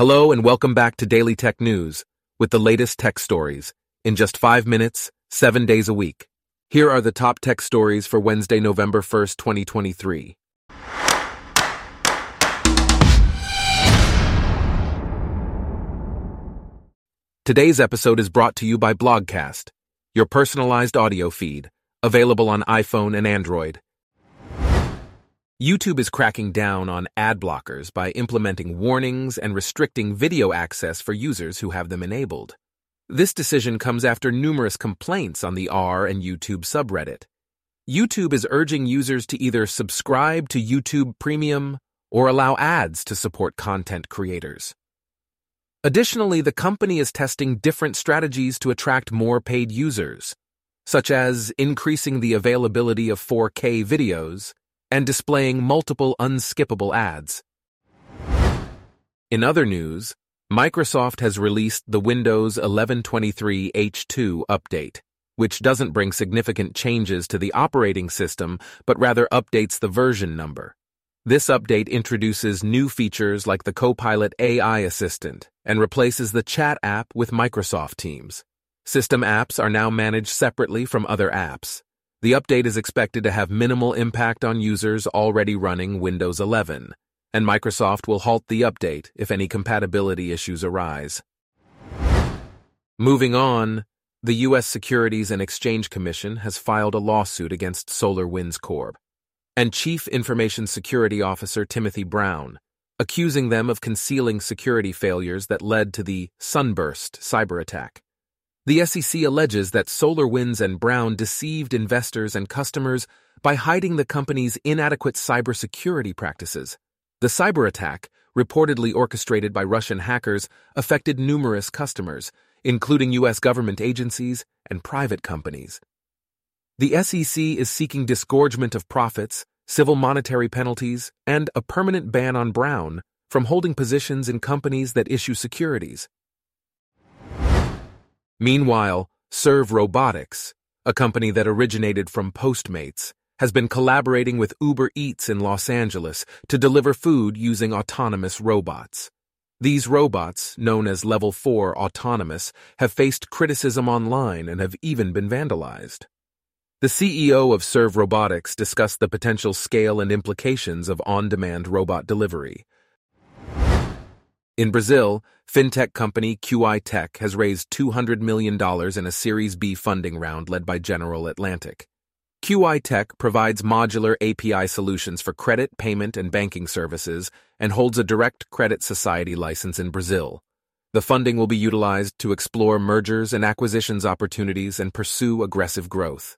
Hello and welcome back to Daily Tech News with the latest tech stories in just five minutes, seven days a week. Here are the top tech stories for Wednesday, November 1st, 2023. Today's episode is brought to you by Blogcast, your personalized audio feed, available on iPhone and Android. YouTube is cracking down on ad blockers by implementing warnings and restricting video access for users who have them enabled. This decision comes after numerous complaints on the R and YouTube subreddit. YouTube is urging users to either subscribe to YouTube Premium or allow ads to support content creators. Additionally, the company is testing different strategies to attract more paid users, such as increasing the availability of 4K videos and displaying multiple unskippable ads. In other news, Microsoft has released the Windows 11 23H2 update, which doesn't bring significant changes to the operating system but rather updates the version number. This update introduces new features like the Copilot AI Assistant and replaces the chat app with Microsoft Teams. System apps are now managed separately from other apps. The update is expected to have minimal impact on users already running Windows 11, and Microsoft will halt the update if any compatibility issues arise. Moving on, the U.S. Securities and Exchange Commission has filed a lawsuit against SolarWinds Corp. and Chief Information Security Officer Timothy Brown, accusing them of concealing security failures that led to the Sunburst cyber attack. The SEC alleges that SolarWinds and Brown deceived investors and customers by hiding the company's inadequate cybersecurity practices. The cyber attack, reportedly orchestrated by Russian hackers, affected numerous customers, including U.S. government agencies and private companies. The SEC is seeking disgorgement of profits, civil monetary penalties, and a permanent ban on Brown from holding positions in companies that issue securities. Meanwhile, Serve Robotics, a company that originated from Postmates, has been collaborating with Uber Eats in Los Angeles to deliver food using autonomous robots. These robots, known as Level 4 Autonomous, have faced criticism online and have even been vandalized. The CEO of Serve Robotics discussed the potential scale and implications of on demand robot delivery. In Brazil, fintech company QI Tech has raised $200 million in a Series B funding round led by General Atlantic. QI Tech provides modular API solutions for credit, payment, and banking services and holds a direct credit society license in Brazil. The funding will be utilized to explore mergers and acquisitions opportunities and pursue aggressive growth.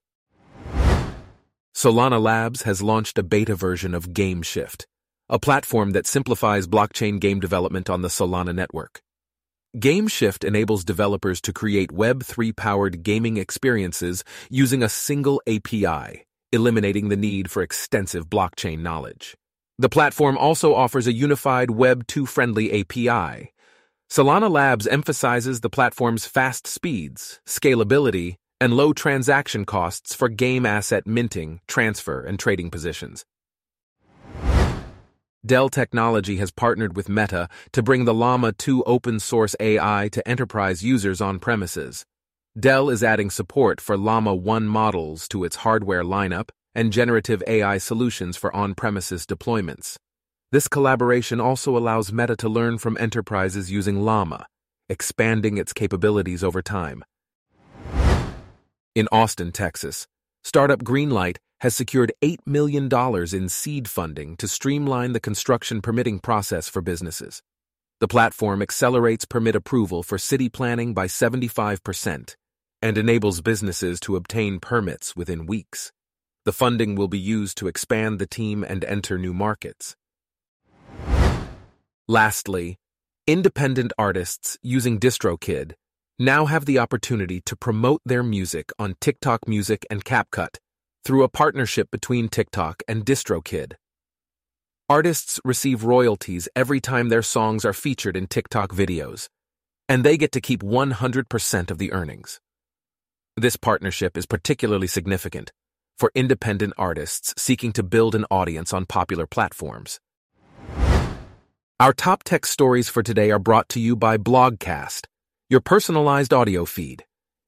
Solana Labs has launched a beta version of GameShift, a platform that simplifies blockchain game development on the Solana network. GameShift enables developers to create Web3 powered gaming experiences using a single API, eliminating the need for extensive blockchain knowledge. The platform also offers a unified Web 2 friendly API. Solana Labs emphasizes the platform's fast speeds, scalability, and low transaction costs for game asset minting, transfer, and trading positions. Dell Technology has partnered with Meta to bring the Llama 2 open source AI to enterprise users on premises. Dell is adding support for Llama 1 models to its hardware lineup and generative AI solutions for on premises deployments. This collaboration also allows Meta to learn from enterprises using Llama, expanding its capabilities over time. In Austin, Texas, startup GreenLite has secured $8 million in seed funding to streamline the construction permitting process for businesses. The platform accelerates permit approval for city planning by 75% and enables businesses to obtain permits within weeks. The funding will be used to expand the team and enter new markets. Lastly, independent artists using DistroKid now have the opportunity to promote their music on TikTok Music and CapCut through a partnership between TikTok and DistroKid. Artists receive royalties every time their songs are featured in TikTok videos, and they get to keep 100% of the earnings. This partnership is particularly significant for independent artists seeking to build an audience on popular platforms. Our top tech stories for today are brought to you by Blogcast, your personalized audio feed.